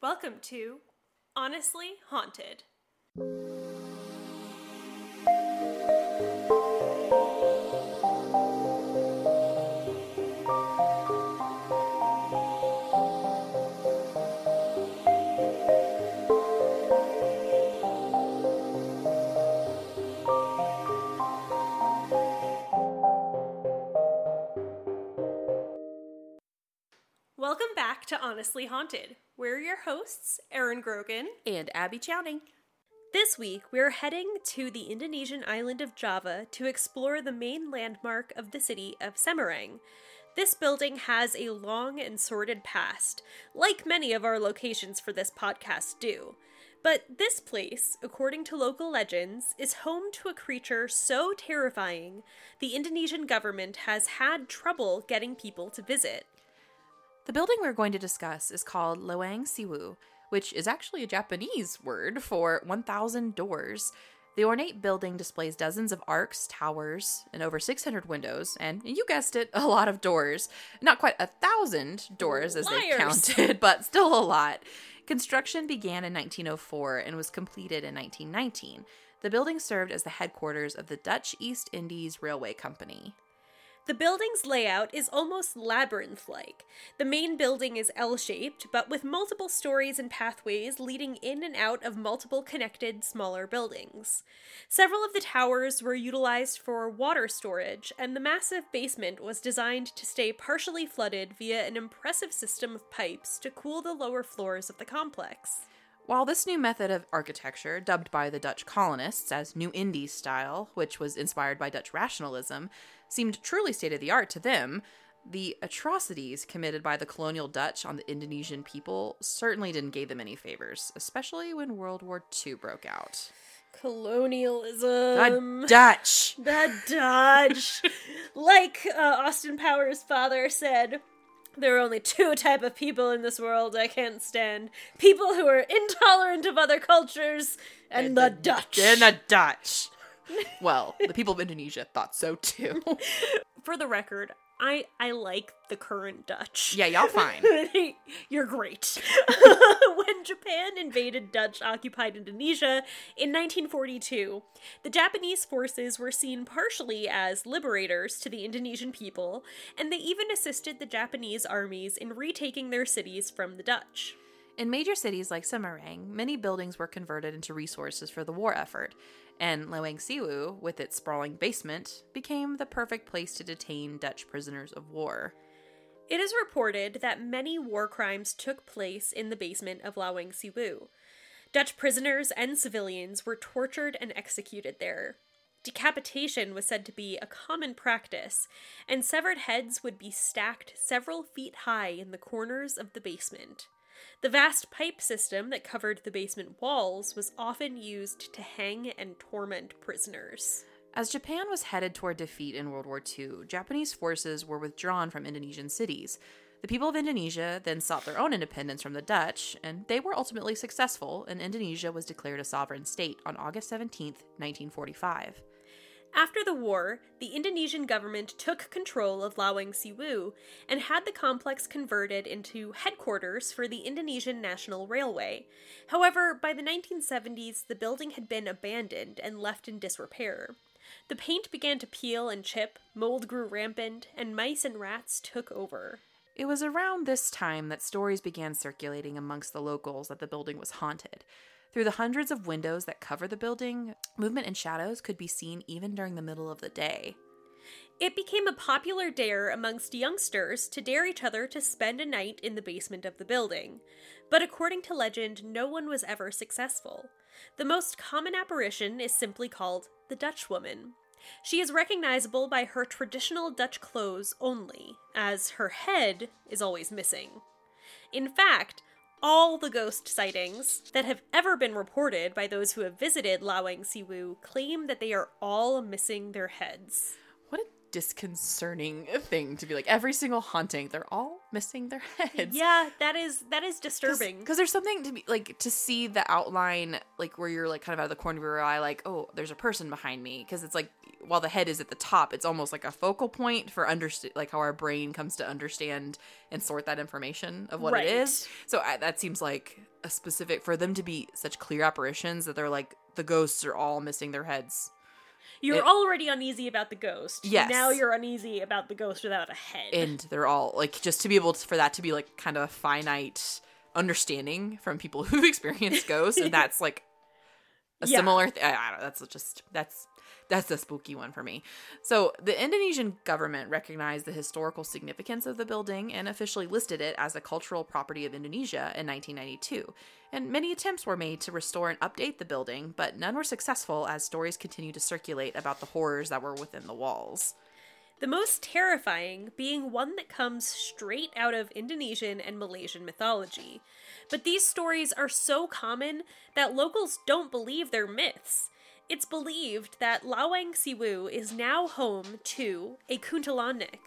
Welcome to Honestly Haunted. Honestly Haunted. We're your hosts, Erin Grogan. and Abby Chowning. This week, we're heading to the Indonesian island of Java to explore the main landmark of the city of Semarang. This building has a long and sordid past, like many of our locations for this podcast do. But this place, according to local legends, is home to a creature so terrifying the Indonesian government has had trouble getting people to visit. The building we're going to discuss is called Lawang Sewu, which is actually a Japanese word for 1,000 doors. The ornate building displays dozens of arcs, towers, and over 600 windows, and you guessed it, a lot of doors. Not quite a thousand doors as they counted, but still a lot. Construction began in 1904 and was completed in 1919. The building served as the headquarters of the Dutch East Indies Railway Company. The building's layout is almost labyrinth like. The main building is L shaped, but with multiple stories and pathways leading in and out of multiple connected smaller buildings. Several of the towers were utilized for water storage, and the massive basement was designed to stay partially flooded via an impressive system of pipes to cool the lower floors of the complex. While this new method of architecture, dubbed by the Dutch colonists as New Indies style, which was inspired by Dutch rationalism, seemed truly state of the art to them, the atrocities committed by the colonial Dutch on the Indonesian people certainly didn't give them any favors, especially when World War II broke out. Colonialism. The Dutch! The Dutch. like uh, Austin Powers' father said, there are only two type of people in this world I can't stand: people who are intolerant of other cultures and, the, Dutch. And the Dutch! well, the people of Indonesia thought so too. For the record, I I like the current Dutch. yeah, y'all fine. You're great. when Japan invaded Dutch occupied Indonesia in 1942, the Japanese forces were seen partially as liberators to the Indonesian people, and they even assisted the Japanese armies in retaking their cities from the Dutch. In major cities like Semarang, many buildings were converted into resources for the war effort, and Lawang Sewu, with its sprawling basement, became the perfect place to detain Dutch prisoners of war. It is reported that many war crimes took place in the basement of Lawang Sewu. Dutch prisoners and civilians were tortured and executed there. Decapitation was said to be a common practice, and severed heads would be stacked several feet high in the corners of the basement. The vast pipe system that covered the basement walls was often used to hang and torment prisoners. As Japan was headed toward defeat in World War II, Japanese forces were withdrawn from Indonesian cities. The people of Indonesia then sought their own independence from the Dutch, and they were ultimately successful, and Indonesia was declared a sovereign state on August 17, 1945. After the war, the Indonesian government took control of Lawang Sewu and had the complex converted into headquarters for the Indonesian National Railway. However, by the 1970s, the building had been abandoned and left in disrepair. The paint began to peel and chip, mold grew rampant, and mice and rats took over. It was around this time that stories began circulating amongst the locals that the building was haunted. Through the hundreds of windows that cover the building, movement and shadows could be seen even during the middle of the day. It became a popular dare amongst youngsters to dare each other to spend a night in the basement of the building. But according to legend, no one was ever successful. The most common apparition is simply called the Dutch woman. She is recognizable by her traditional Dutch clothes only, as her head is always missing. In fact, all the ghost sightings that have ever been reported by those who have visited Lawang Sewu claim that they are all missing their heads. Disconcerting thing to be like every single haunting, they're all missing their heads. Yeah, that is that is disturbing. Because there's something to be like to see the outline, like where you're like kind of out of the corner of your eye, like oh, there's a person behind me. Because it's like while the head is at the top, it's almost like a focal point for understand, like how our brain comes to understand and sort that information of what Right. it is. So I, that seems like a specific for them to be such clear apparitions that they're like the ghosts are all missing their heads. You're it- already uneasy about the ghost. Yes. Now you're uneasy about the ghost without a head. and they're all like just to be able to, for that to be like kind of a finite understanding from people who've experienced ghosts and that's like a Yeah. similar th- I, I don't know that's just that's that's the spooky one for me so the indonesian government recognized the historical significance of the building and officially listed it as a cultural property of indonesia in 1992 and many attempts were made to restore and update the building but none were successful as stories continued to circulate about the horrors that were within the walls The most terrifying being one that comes straight out of Indonesian and Malaysian mythology. But these stories are so common that locals don't believe they're myths. It's believed that Lawang Sewu is now home to a Kuntilanak.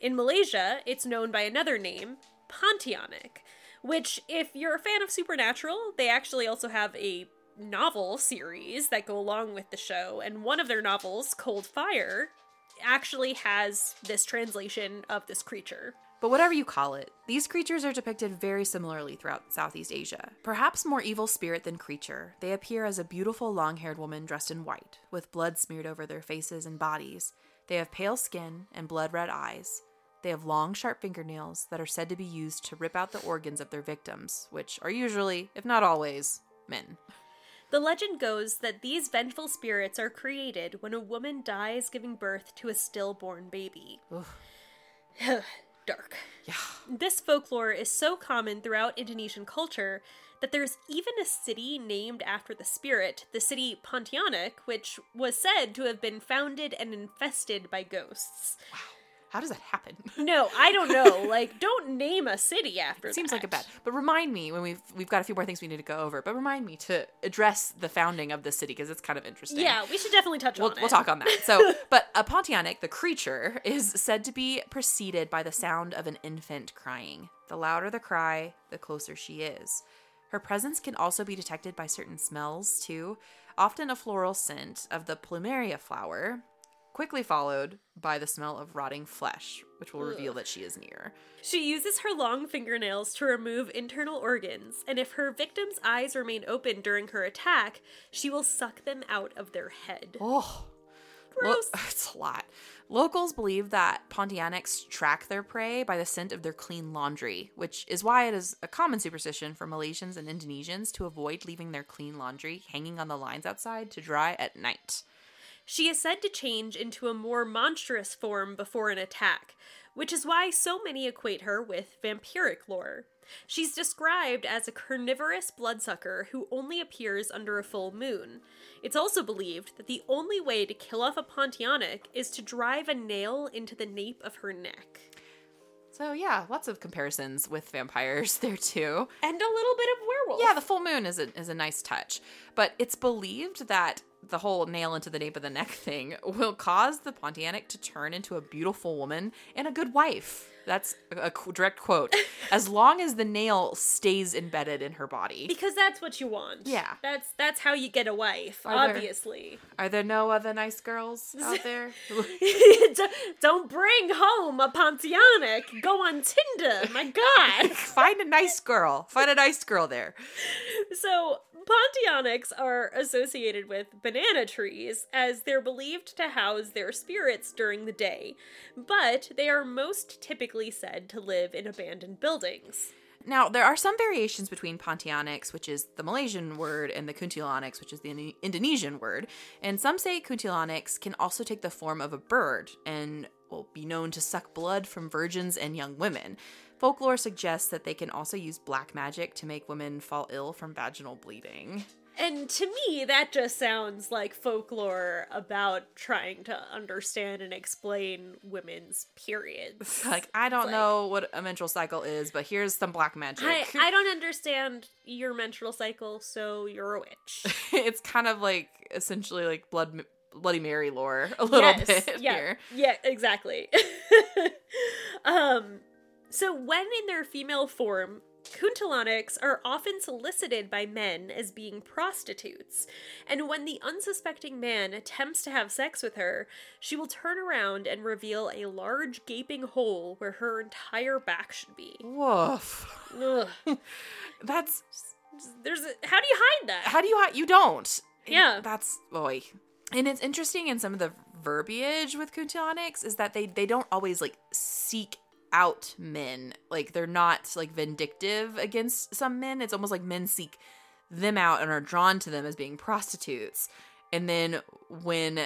In Malaysia, it's known by another name, Pontianak, which, if you're a fan of Supernatural, they actually also have a novel series that go along with the show, and one of their novels, Cold Fire, actually has this translation of this creature. But whatever you call it, these creatures are depicted very similarly throughout Southeast Asia. Perhaps more evil spirit than creature, they appear as a beautiful long haired woman dressed in white, with blood smeared over their faces and bodies. They have pale skin and blood red eyes. They have long, sharp fingernails that are said to be used to rip out the organs of their victims, which are usually, if not always, men. The legend goes that these vengeful spirits are created when a woman dies giving birth to a stillborn baby. Dark. Yeah. This folklore is so common throughout Indonesian culture that there's even a city named after the spirit, the city Pontianak, which was said to have been founded and infested by ghosts. How does that happen? No, I don't know. like, don't name a city after It seems like a that. bad. But remind me when we've we've got a few more things we need to go over. But remind me to address the founding of the city because it's kind of interesting. Yeah, we should definitely touch We'll, on it. we'll talk on that. So, but a Pontianic, the creature, is said to be preceded by the sound of an infant crying. The louder the cry, the closer she is. Her presence can also be detected by certain smells, too, often a floral scent of the plumeria flower, quickly followed by the smell of rotting flesh, which will reveal that she is near. She uses her long fingernails to remove internal organs, and if her victim's eyes remain open during her attack, she will suck them out of their head. Oh, Lo- Gross. it's a lot. Locals believe that Pontianics track their prey by the scent of their clean laundry, which is why it is a common superstition for Malaysians and Indonesians to avoid leaving their clean laundry hanging on the lines outside to dry at night. She is said to change into a more monstrous form before an attack, which is why so many equate her with vampiric lore. She's described as a carnivorous bloodsucker who only appears under a full moon. It's also believed that the only way to kill off a Pontianic is to drive a nail into the nape of her neck. So yeah, lots of comparisons with vampires there too. And a little bit of werewolf. Yeah, the full moon is a is a nice touch, but it's believed that the whole nail into the nape of the neck thing will cause the Pontianic to turn into a beautiful woman and a good wife. That's a, direct quote. As long as the nail stays embedded in her body. Because that's what you want. Yeah. That's that's how you get a wife, Are there- obviously. Are there no other nice girls out there? Don't bring home a Pontianic. Go on Tinder. My God. Find a nice girl. Find a nice girl there. so, Pontianics are associated with banana trees as they're believed to house their spirits during the day, but they are most typically said to live in abandoned buildings. Now, there are some variations between Pontianics, which is the Malaysian word, and the Kuntilanaks, which is the Indo- Indonesian word. And some say Kuntilanaks can also take the form of a bird and will be known to suck blood from virgins and young women. Folklore suggests that they can also use black magic to make women fall ill from vaginal bleeding. And to me, that just sounds like folklore about trying to understand and explain women's periods. Like, I don't like- know what a menstrual cycle is, but here's some black magic. I, I don't understand your menstrual cycle, so you're a witch. it's kind of like essentially like blood Bloody Mary lore a little yes, bit yeah, here. Yeah, exactly. um, so when in their female form, Kuntilanaks are often solicited by men as being prostitutes, and when the unsuspecting man attempts to have sex with her, she will turn around and reveal a large gaping hole where her entire back should be. Woof. That's There's a, how do you hide that? how do you hide? you don't. Yeah. That's boy. And it's interesting in some of the verbiage with Kuntilanaks is that they they don't always like seek out men. Like they're not like vindictive against some men. It's almost like men seek them out and are drawn to them as being prostitutes. And then when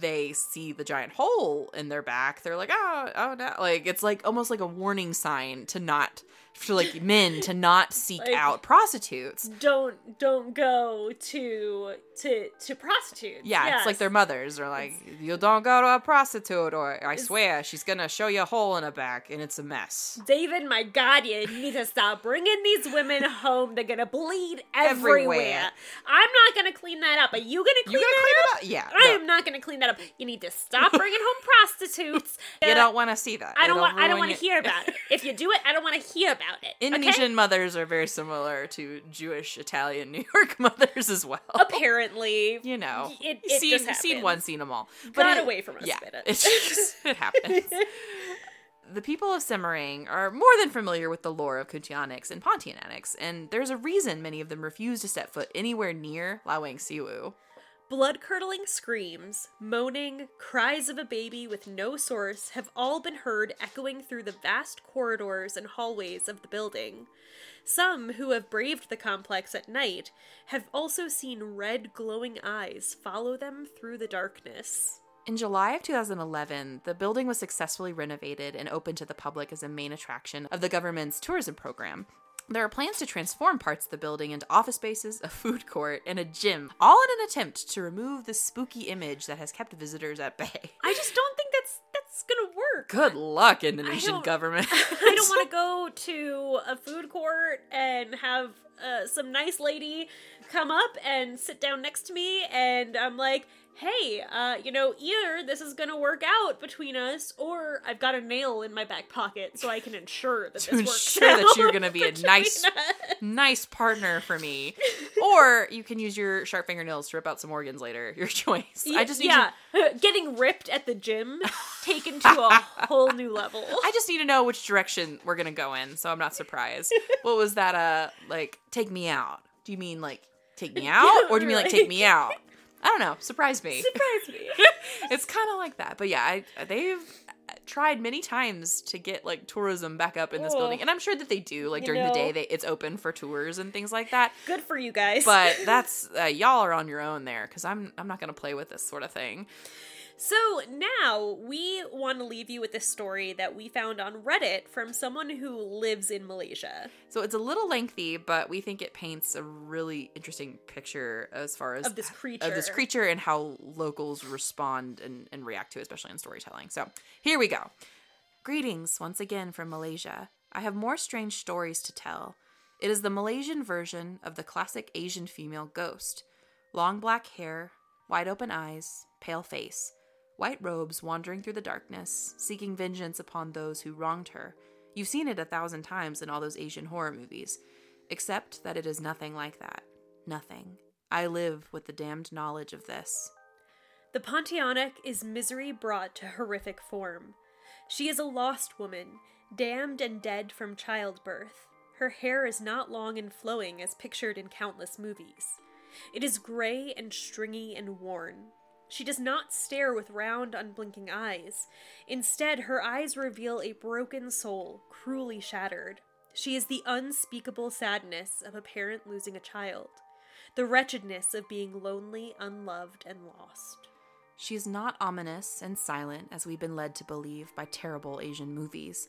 they see the giant hole in their back, they're like, oh, oh no. Like it's like almost like a warning sign to not for like men to not seek Like- out prostitutes. Don't don't go to to to prostitutes. Yeah, it's like their mothers are like, you don't go to a prostitute, or I swear she's gonna show you a hole in her back, and it's a mess. David, my God, you need to stop bringing these women home. They're gonna bleed everywhere. Everywhere. I'm not gonna clean that up. Are you gonna clean You gonna that clean up? Yeah, I no. am not gonna clean that up. You need to stop bringing home prostitutes. You Uh, don't want to see that. I don't It'll want. I don't want to hear about it. If you do it, I don't want to hear about it. okay? Indonesian mothers are very similar to Jewish, Italian, New York mothers as well. Apparently, You know, it, it seen, just seen one, seen them all. Got it- away from us Yeah, minute. just, it happens. the people of Semarang are more than familiar with the lore of Kutianix and Pontianix, and there's a reason many of them refuse to step foot anywhere near Lawang Sewu. Blood curdling screams, moaning, cries of a baby with no source have all been heard echoing through the vast corridors and hallways of the building. Some who have braved the complex at night have also seen red glowing eyes follow them through the darkness. In July of 2011, the building was successfully renovated and opened to the public as a main attraction of the government's tourism program. There are plans to transform parts of the building into office spaces, a food court, and a gym, all in an attempt to remove the spooky image that has kept visitors at bay. I just don't think that's that's gonna work. Good luck, Indonesian don't- government. I don't want to go to a food court and have uh, some nice lady come up and sit down next to me, and I'm like, hey, uh, you know, either this is gonna work out between us, or I've got a nail in my back pocket so I can ensure that To this works ensure that you're gonna be a nice- us. nice partner for me. Or you can use your sharp fingernails to rip out some organs later. Your choice. I just need yeah, to, getting ripped at the gym taken to a whole new level. I just need to know which direction we're gonna go in, so I'm not surprised. what was that? Uh, like take me out. Do you mean like take me out, or do you mean like take me out? I don't know. Surprise me. Surprise me. it's kind of like that. But yeah, I they've tried many times to get like tourism back up in this Oh. building, and I'm sure that they do. Like You during the day, they, it's open for tours and things like that. Good for you guys. But that's uh, y'all are on your own there because I'm I'm not gonna play with this sort of thing. So now we want to leave you with this story that we found on Reddit from someone who lives in Malaysia So it's a little lengthy, but we think it paints a really interesting picture as far as of this creature. of this creature and how locals respond and, and react to, it, especially in storytelling. So here we go. Greetings once again from Malaysia. I have more strange stories to tell. It is the Malaysian version of the classic Asian female ghost. Long black hair, wide open eyes, pale face, white robes wandering through the darkness, seeking vengeance upon those who wronged her. You've seen it a thousand times in all those Asian horror movies, except that it is nothing like that. Nothing. I live with the damned knowledge of this. The Pontianak is misery brought to horrific form. She is a lost woman, damned and dead from childbirth. Her hair is not long and flowing as pictured in countless movies. It is gray and stringy and worn. She does not stare with round, unblinking eyes. Instead, her eyes reveal a broken soul, cruelly shattered. She is the unspeakable sadness of a parent losing a child, the wretchedness of being lonely, unloved, and lost. She is not ominous and silent as we've been led to believe by terrible Asian movies.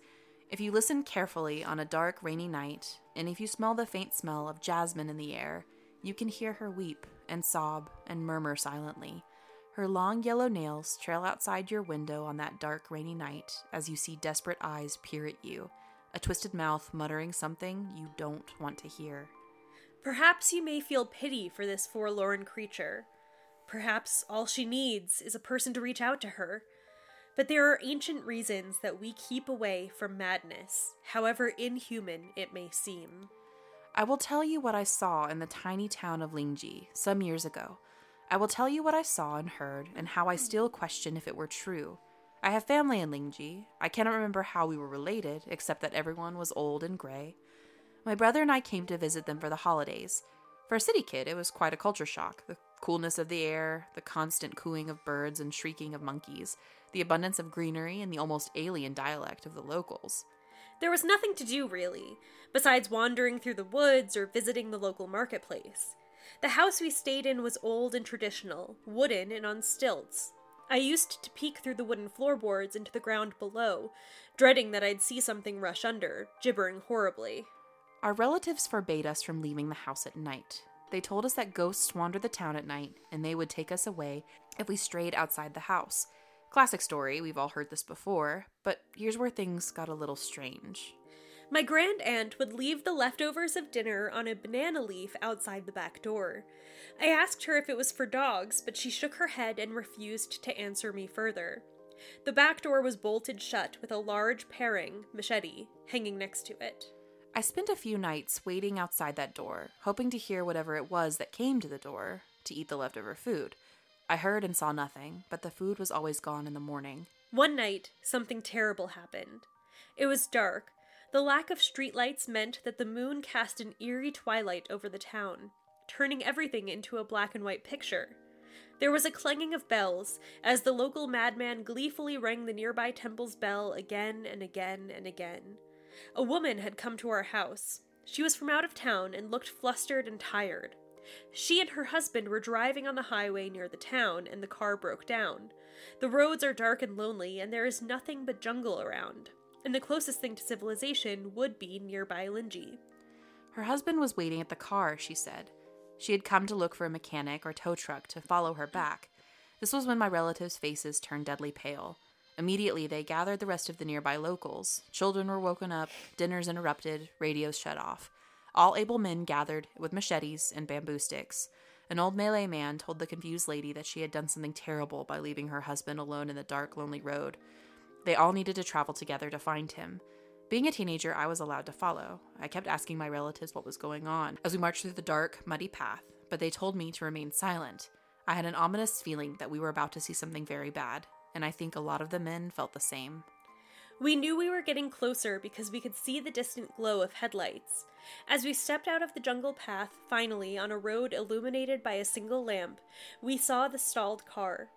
If you listen carefully on a dark, rainy night, and if you smell the faint smell of jasmine in the air, you can hear her weep and sob and murmur silently. Her long yellow nails trail outside your window on that dark, rainy night as you see desperate eyes peer at you, a twisted mouth muttering something you don't want to hear. Perhaps you may feel pity for this forlorn creature. Perhaps all she needs is a person to reach out to her. But there are ancient reasons that we keep away from madness, however inhuman it may seem. I will tell you what I saw in the tiny town of Lingji some years ago. I will tell you what I saw and heard, and how I still question if it were true. I have family in Lingji. I cannot remember how we were related, except that everyone was old and gray. My brother and I came to visit them for the holidays. For a city kid, it was quite a culture shock. The coolness of the air, the constant cooing of birds and shrieking of monkeys, the abundance of greenery, and the almost alien dialect of the locals. There was nothing to do, really, besides wandering through the woods or visiting the local marketplace. The house we stayed in was old and traditional, wooden and on stilts. I used to peek through the wooden floorboards into the ground below, dreading that I'd see something rush under, gibbering horribly. Our relatives forbade us from leaving the house at night. They told us that ghosts wander the town at night, and they would take us away if we strayed outside the house. Classic story, we've all heard this before, but here's where things got a little strange. My grand aunt would leave the leftovers of dinner on a banana leaf outside the back door. I asked her if it was for dogs, but she shook her head and refused to answer me further. The back door was bolted shut with a large parang, machete, hanging next to it. I spent a few nights waiting outside that door, hoping to hear whatever it was that came to the door to eat the leftover food. I heard and saw nothing, but the food was always gone in the morning. One night, something terrible happened. It was dark. The lack of streetlights meant that the moon cast an eerie twilight over the town, turning everything into a black and white picture. There was a clanging of bells as the local madman gleefully rang the nearby temple's bell again and again and again. A woman had come to our house. She was from out of town and looked flustered and tired. She and her husband were driving on the highway near the town, and the car broke down. The roads are dark and lonely, and there is nothing but jungle around. And the closest thing to civilization would be nearby Linji. Her husband was waiting at the car, she said. She had come to look for a mechanic or tow truck to follow her back. This was when my relatives' faces turned deadly pale. Immediately, they gathered the rest of the nearby locals. Children were woken up, dinners interrupted, radios shut off. All able men gathered with machetes and bamboo sticks. An old Malay man told the confused lady that she had done something terrible by leaving her husband alone in the dark, lonely road. They all needed to travel together to find him. Being a teenager, I was allowed to follow. I kept asking my relatives what was going on as we marched through the dark, muddy path, but they told me to remain silent. I had an ominous feeling that we were about to see something very bad, and I think a lot of the men felt the same. We knew we were getting closer because we could see the distant glow of headlights. As we stepped out of the jungle path, finally, on a road illuminated by a single lamp, we saw the stalled car.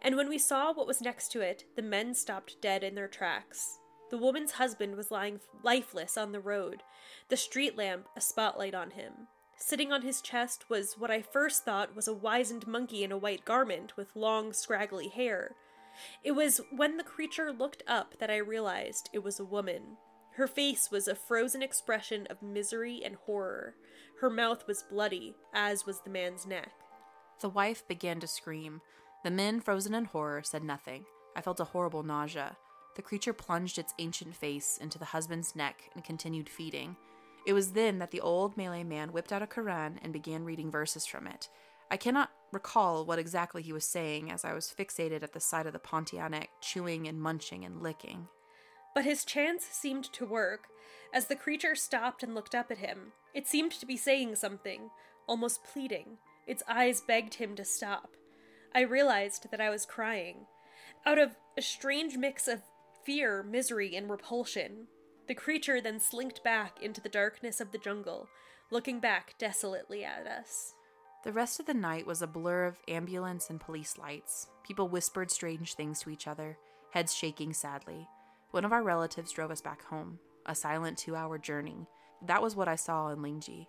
And when we saw what was next to it, the men stopped dead in their tracks. The woman's husband was lying lifeless on the road, the street lamp a spotlight on him. Sitting on his chest was what I first thought was a wizened monkey in a white garment with long, scraggly hair. It was when the creature looked up that I realized it was a woman. Her face was a frozen expression of misery and horror. Her mouth was bloody, as was the man's neck. The wife began to scream. The men, frozen in horror, said nothing. I felt a horrible nausea. The creature plunged its ancient face into the husband's neck and continued feeding. It was then that the old Malay man whipped out a Koran and began reading verses from it. I cannot recall what exactly he was saying as I was fixated at the sight of the Pontianak chewing and munching and licking. But his chants seemed to work. As the creature stopped and looked up at him, it seemed to be saying something, almost pleading. Its eyes begged him to stop. I realized that I was crying. Out of a strange mix of fear, misery, and repulsion, the creature then slinked back into the darkness of the jungle, looking back desolately at us. The rest of the night was a blur of ambulance and police lights. People whispered strange things to each other, heads shaking sadly. One of our relatives drove us back home, a silent two hour journey. That was what I saw in Lingji.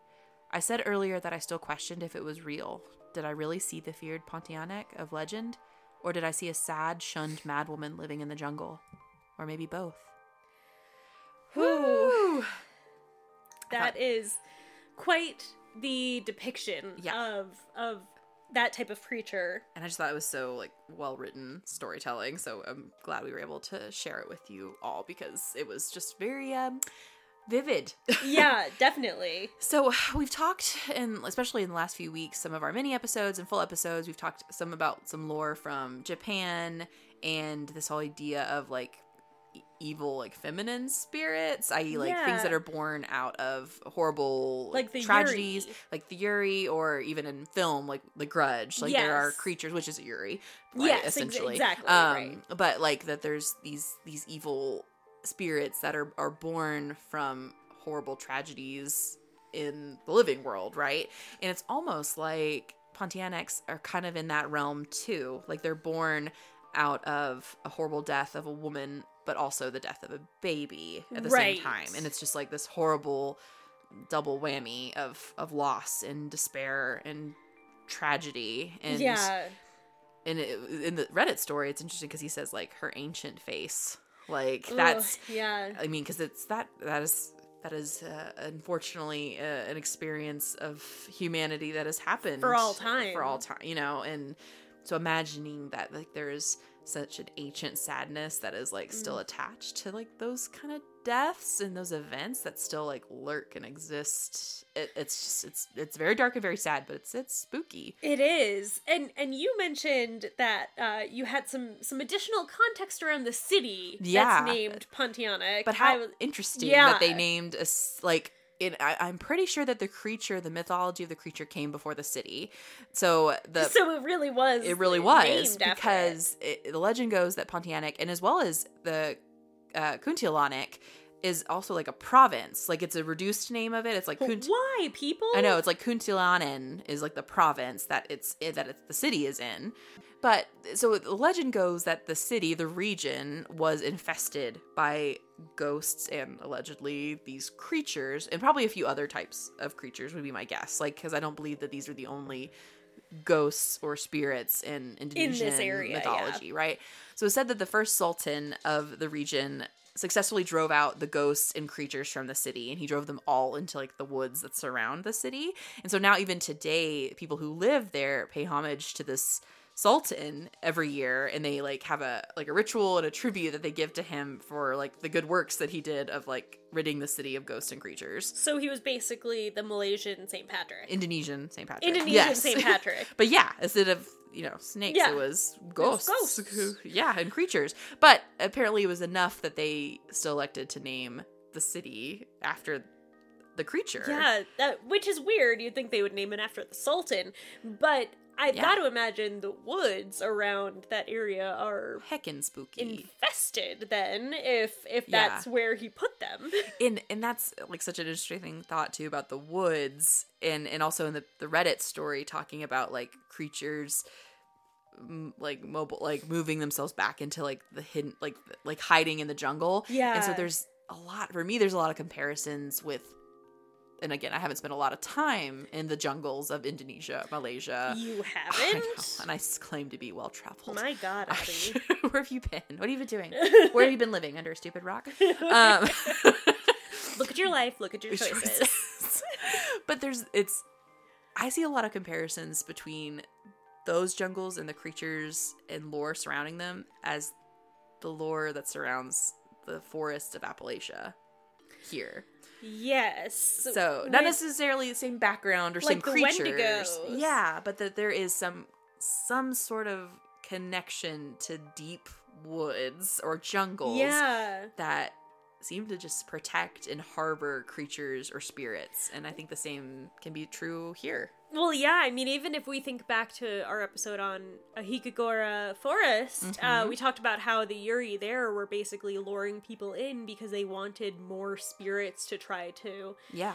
I said earlier that I still questioned if it was real. Did I really see the feared Pontianak of legend? Or did I see a sad, shunned madwoman living in the jungle? Or maybe both? Whew. That is quite the depiction Yeah. of of that type of creature. And I just thought it was so like well written storytelling. So I'm glad we were able to share it with you all because it was just very um vivid. yeah, definitely. So we've talked, and especially in the last few weeks, some of our mini episodes and full episodes, we've talked some about some lore from Japan and this whole idea of like evil, like feminine spirits, i.e., like things that are born out of horrible Like the tragedies, Yurei. like the Yurei, or even in film, like The Grudge. Like there are creatures, which is a Yurei, right, Yes, ex- essentially. exactly, Um, right. But like that, there's these these evil spirits that are are born from horrible tragedies in the living world, right? And it's almost like Pontianics are kind of in that realm too. Like they're born out of a horrible death of a woman, but also the death of a baby at the Right. same time. And it's just like this horrible double whammy of of loss and despair and tragedy and yeah. and it, in the Reddit story, it's interesting because he says like her ancient face, like that's. yeah. I mean, because it's that that is that is uh, unfortunately uh, an experience of humanity that has happened For all time. for all time, you know, and so imagining that like there is such an ancient sadness that is like Mm. still attached to like those kind of deaths and those events that still like lurk and exist. It, it's just it's it's very dark and very sad, but it's it's spooky. It is, and and you mentioned that uh, you had some some additional context around the city Yeah. that's named Pontianic. But I how was- interesting yeah. that they named a like it. I, I'm pretty sure that the creature, the mythology of the creature, came before the city. So the so it really was. it really was named after it. because it, the legend goes that Pontianic, and as well as the uh, Kuntilanik, is also like a province. Like it's a reduced name of it. It's like But Kunt- why people? I know it's like Kuntilanen is like the province that it's that it's, the city is in. But so the legend goes that the city, the region, was infested by ghosts and allegedly these creatures, and probably a few other types of creatures would be my guess. Like because I don't believe that these are the only ghosts or spirits in Indonesian area, mythology, right? So it said that the first sultan of the region successfully drove out the ghosts and creatures from the city and he drove them all into like the woods that surround the city. And so now even today people who live there pay homage to this sultan every year and they like have a like a ritual and a tribute that they give to him for like the good works that he did of like ridding the city of ghosts and creatures. So he was basically the Malaysian St. Patrick. Indonesian St. Patrick. Indonesian Yes. St. Patrick. But yeah, instead of you know snakes, Yeah. it was ghosts. ghosts. yeah, and creatures. But apparently, it was enough that they still elected to name the city after the creature. Yeah, that, which is weird. You'd think they would name it after the Sultan, but I've Yeah. got to imagine the woods around that area are heckin' spooky. infested. Then, if if Yeah. that's where he put them. and and that's like such an interesting thought too about the woods and and also in the the reddit story talking about like creatures m- like mobile like moving themselves back into like the hidden like like hiding in the jungle Yeah. and so there's a lot for me there's a lot of comparisons with and again i haven't spent a lot of time in the jungles of indonesia malaysia you I haven't. and I claim to be well traveled My God, where have you been what have you been doing where have you been living under a stupid rock um look at your life. Look at your choices. choices. but there's it's I see a lot of comparisons between those jungles and the creatures and lore surrounding them as the lore that surrounds the forest of Appalachia here. Yes. So not necessarily the same background or Like same creatures. Wendigos. Yeah, but that there is some some sort of connection to deep woods or jungles Yeah. that seem to just protect and harbor creatures or spirits. And I think the same can be true here. Well, yeah. I mean, even if we think back to our episode on Aokigahara Forest, uh, Mhm. we talked about how the Yurei there were basically luring people in because they wanted more spirits to try to Yeah.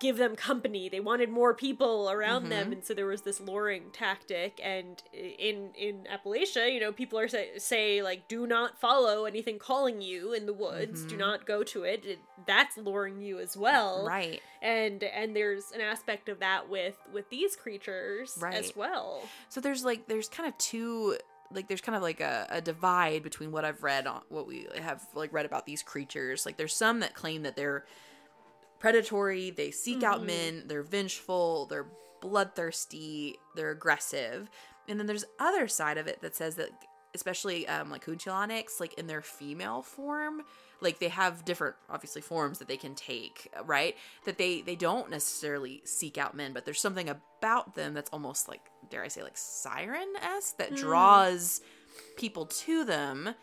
Give them company. They wanted more people around them, Mhm. and so there was this luring tactic. And in in Appalachia, you know, people are say, say like, "Do not follow anything calling you in the woods. Do Mhm. not go to it." it. That's luring you as well, Right. and and there's an aspect of that with with these creatures as well. So there's like there's kind of two like there's kind of like a, a divide between what I've read on what we have like read about these creatures. Like there's some that claim that they're predatory, they seek out Mhm. men, they're vengeful, they're bloodthirsty, they're aggressive. And then there's other side of it that says that especially um, like Kuntilanix, like in their female form, like they have different obviously forms that they can take, right? That they they don't necessarily seek out men, but there's something about them that's almost like dare I say like siren esque that draws people to them,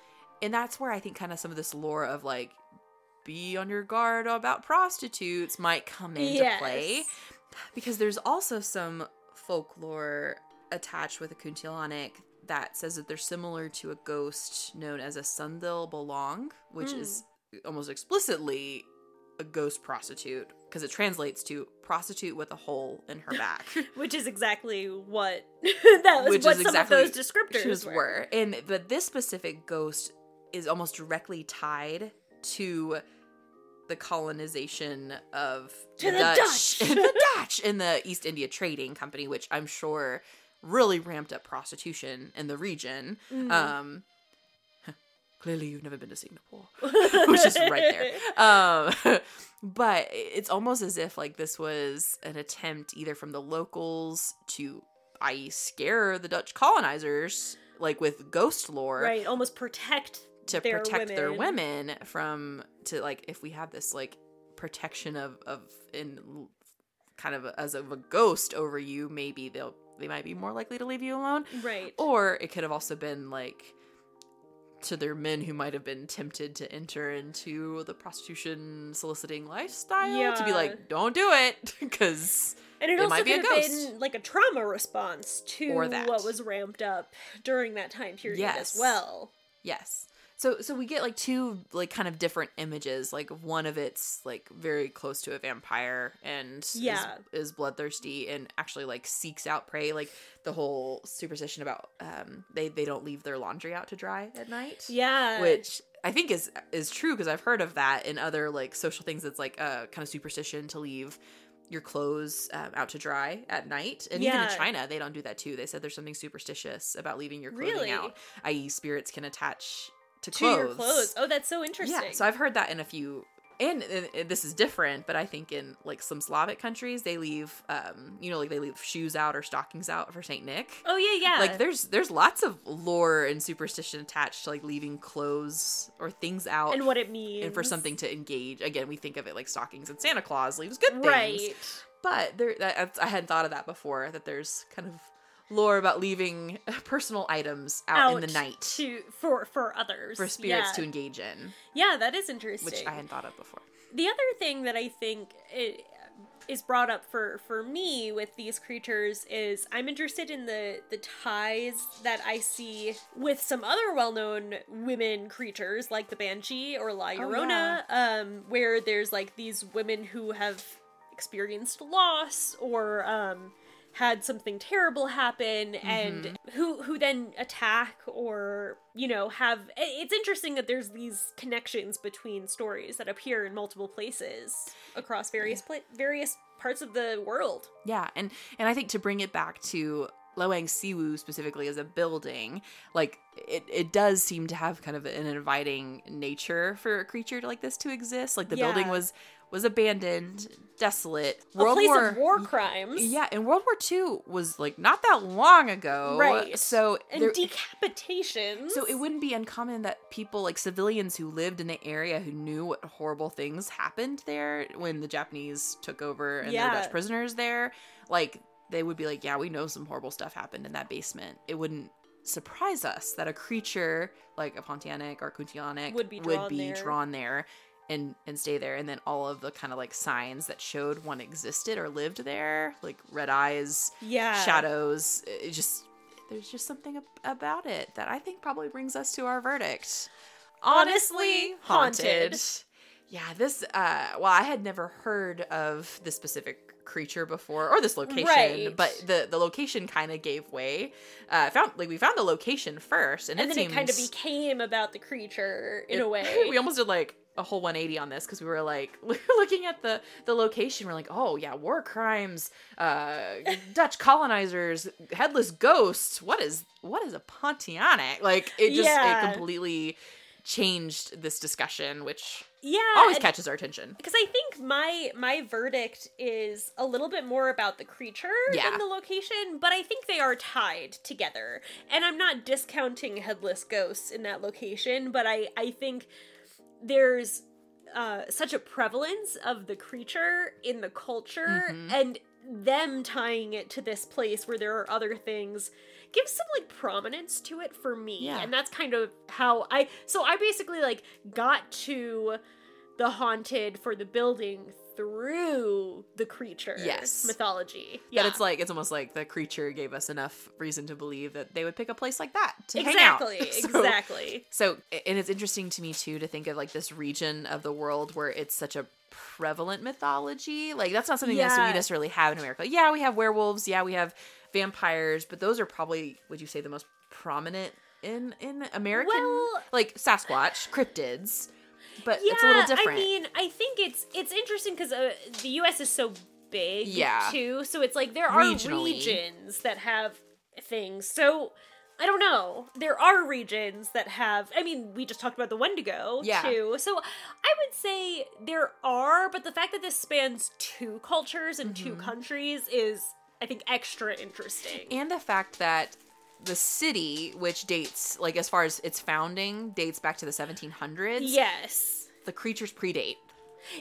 and that's where I think kind of some of this lore of like be on your guard about prostitutes might come into Yes. play because there's also some folklore attached with a Kuntilanik that says that they're similar to a ghost known as a Sundel Bolong, which is hmm. almost explicitly a ghost prostitute because it translates to prostitute with a hole in her back. Which is exactly what that was. Which what some exactly of those descriptors were. were. And but this specific ghost is almost directly tied to the colonization of To the Dutch, Dutch. the Dutch in the East India Trading Company, which I'm sure really ramped up prostitution in the region. Mm-hmm. Um, clearly, you've never been to Singapore, which is right there. Um, but it's almost as if like this was an attempt either from the locals to, i.e., scare the Dutch colonizers, like with ghost lore, Right, almost protect to their protect their women. women from to like if we have this like protection of of in kind of as of a ghost over you maybe they'll they might be more likely to leave you alone right. or it could have also been like to their men who might have been tempted to enter into the prostitution soliciting lifestyle yeah. to be like don't do it because And it, It also might be a could have been like a trauma response to what was ramped up during that time period Yes. as well. Yes. So so we get like two like kind of different images. Like one of it's like very close to a vampire and Yeah. is, bloodthirsty and actually like seeks out prey. Like the whole superstition about um they they don't leave their laundry out to dry at night. Yeah. Which I think is is true because I've heard of that in other like social things. It's like a kind of superstition to leave your clothes um, out to dry at night, and even in China they don't do that too. They said there's something superstitious about leaving your clothing Really? out, i.e., spirits can attach to to clothes. your clothes. Oh, that's so interesting. Yeah, so I've heard that in a few, and, and- this is different, but I think in like some Slavic countries they leave, um, you know, like they leave shoes out or stockings out for Saint Nick. oh yeah, yeah. Like there's there's lots of lore and superstition attached to like leaving clothes or things out and what it means and for something to engage. Again, we think of it like stockings and Santa Claus leaves good things, right. but there I hadn't thought of that before. That there's kind of lore about leaving personal items out, in the night to for for others for spirits yeah. to engage in, Yeah, that is interesting. which I hadn't thought of before. the other thing that I think it, is brought up for for me with these creatures is I'm interested in the the ties that I see with some other well-known women creatures like the banshee or La Llorona, um, where there's like these women who have experienced loss or um, had something terrible happen and mm-hmm. who who then attack or you know have it's interesting that there's these connections between stories that appear in multiple places across various pla- various parts of the world. Yeah, and and I think to bring it back to Lawang Sewu specifically as a building, like it, it does seem to have kind of an inviting nature for a creature like this to exist. Like the building was was abandoned, desolate. a place of war crimes Yeah, and World War II was like not that long ago. Right. So and there- decapitations so it wouldn't be uncommon that people like civilians who lived in the area who knew what horrible things happened there when the Japanese took over and Yeah. their Dutch prisoners there, like they would be like, yeah, we know some horrible stuff happened in that basement. It wouldn't surprise us that a creature like a Pontianic or Kuntianic Would be drawn there. drawn there and and stay there and then all of the kind of like signs that showed one existed or lived there like red eyes yeah shadows. It just there's just something about it that I think probably brings us to our verdict. Honestly, haunted. Yeah, this uh well, I had never heard of this specific creature before or this location, Right. but the the location kind of gave way. Uh found like we found the location first and, and it then seems it kind of became about the creature in it- a way we almost did like a whole 180 on this because we were like looking at the the location we're like oh yeah war crimes uh dutch colonizers headless ghosts what is what is a pontianic like it just Yeah. it completely changed this discussion which Yeah, always catches our attention. because I think my my verdict is a little bit more about the creature Yeah. than the location, but I think they are tied together. And I'm not discounting headless ghosts in that location, but I I think there's uh, such a prevalence of the creature in the culture Mhm. and them tying it to this place where there are other things gives some like prominence to it for me Yeah. and that's kind of how i so i basically like got to the haunted for the building through the creature Yes. mythology But it's like it's almost like the creature gave us enough reason to believe that they would pick a place like that to hang out. exactly So- exactly So, and it's interesting to me too to think of like this region of the world where it's such a prevalent mythology. Like that's not something that we necessarily have in America. Yeah, we have werewolves. Yeah, we have vampires, but those are probably would you say the most prominent in in American Well- like Sasquatch, cryptids. But it's a little different. I mean, I think it's it's interesting because uh, the U.S. is so big, Yeah. too. So it's like there are Regionally. regions that have things. So I don't know. There are regions that have. I mean, we just talked about the Wendigo, Yeah. too. So I would say there are, but the fact that this spans two cultures and two Mm-hmm. countries is, I think, extra interesting. and the fact that the city, which dates like as far as its founding, dates back to the 1700s. yes. The creatures predate.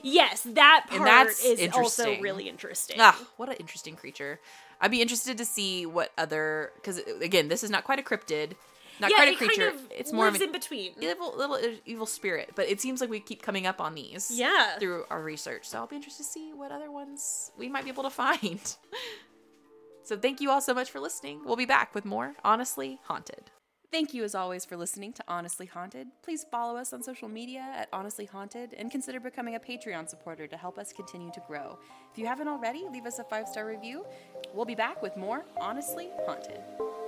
Yes, that part is also really interesting. Ah, what an interesting creature. I'd be interested to see what other because again, this is not quite a cryptid, not yeah, quite a creature. kind of it's more of an in between. evil little evil spirit. But it seems like we keep coming up on these. Yeah. Through our research, so I'll be interested to see what other ones we might be able to find. so thank you all so much for listening. We'll be back with more honestly haunted. Thank you as always for listening to Honestly Haunted. Please follow us on social media at Honestly Haunted and consider becoming a Patreon supporter to help us continue to grow. If you haven't already, leave us a five star review. We'll be back with more Honestly Haunted.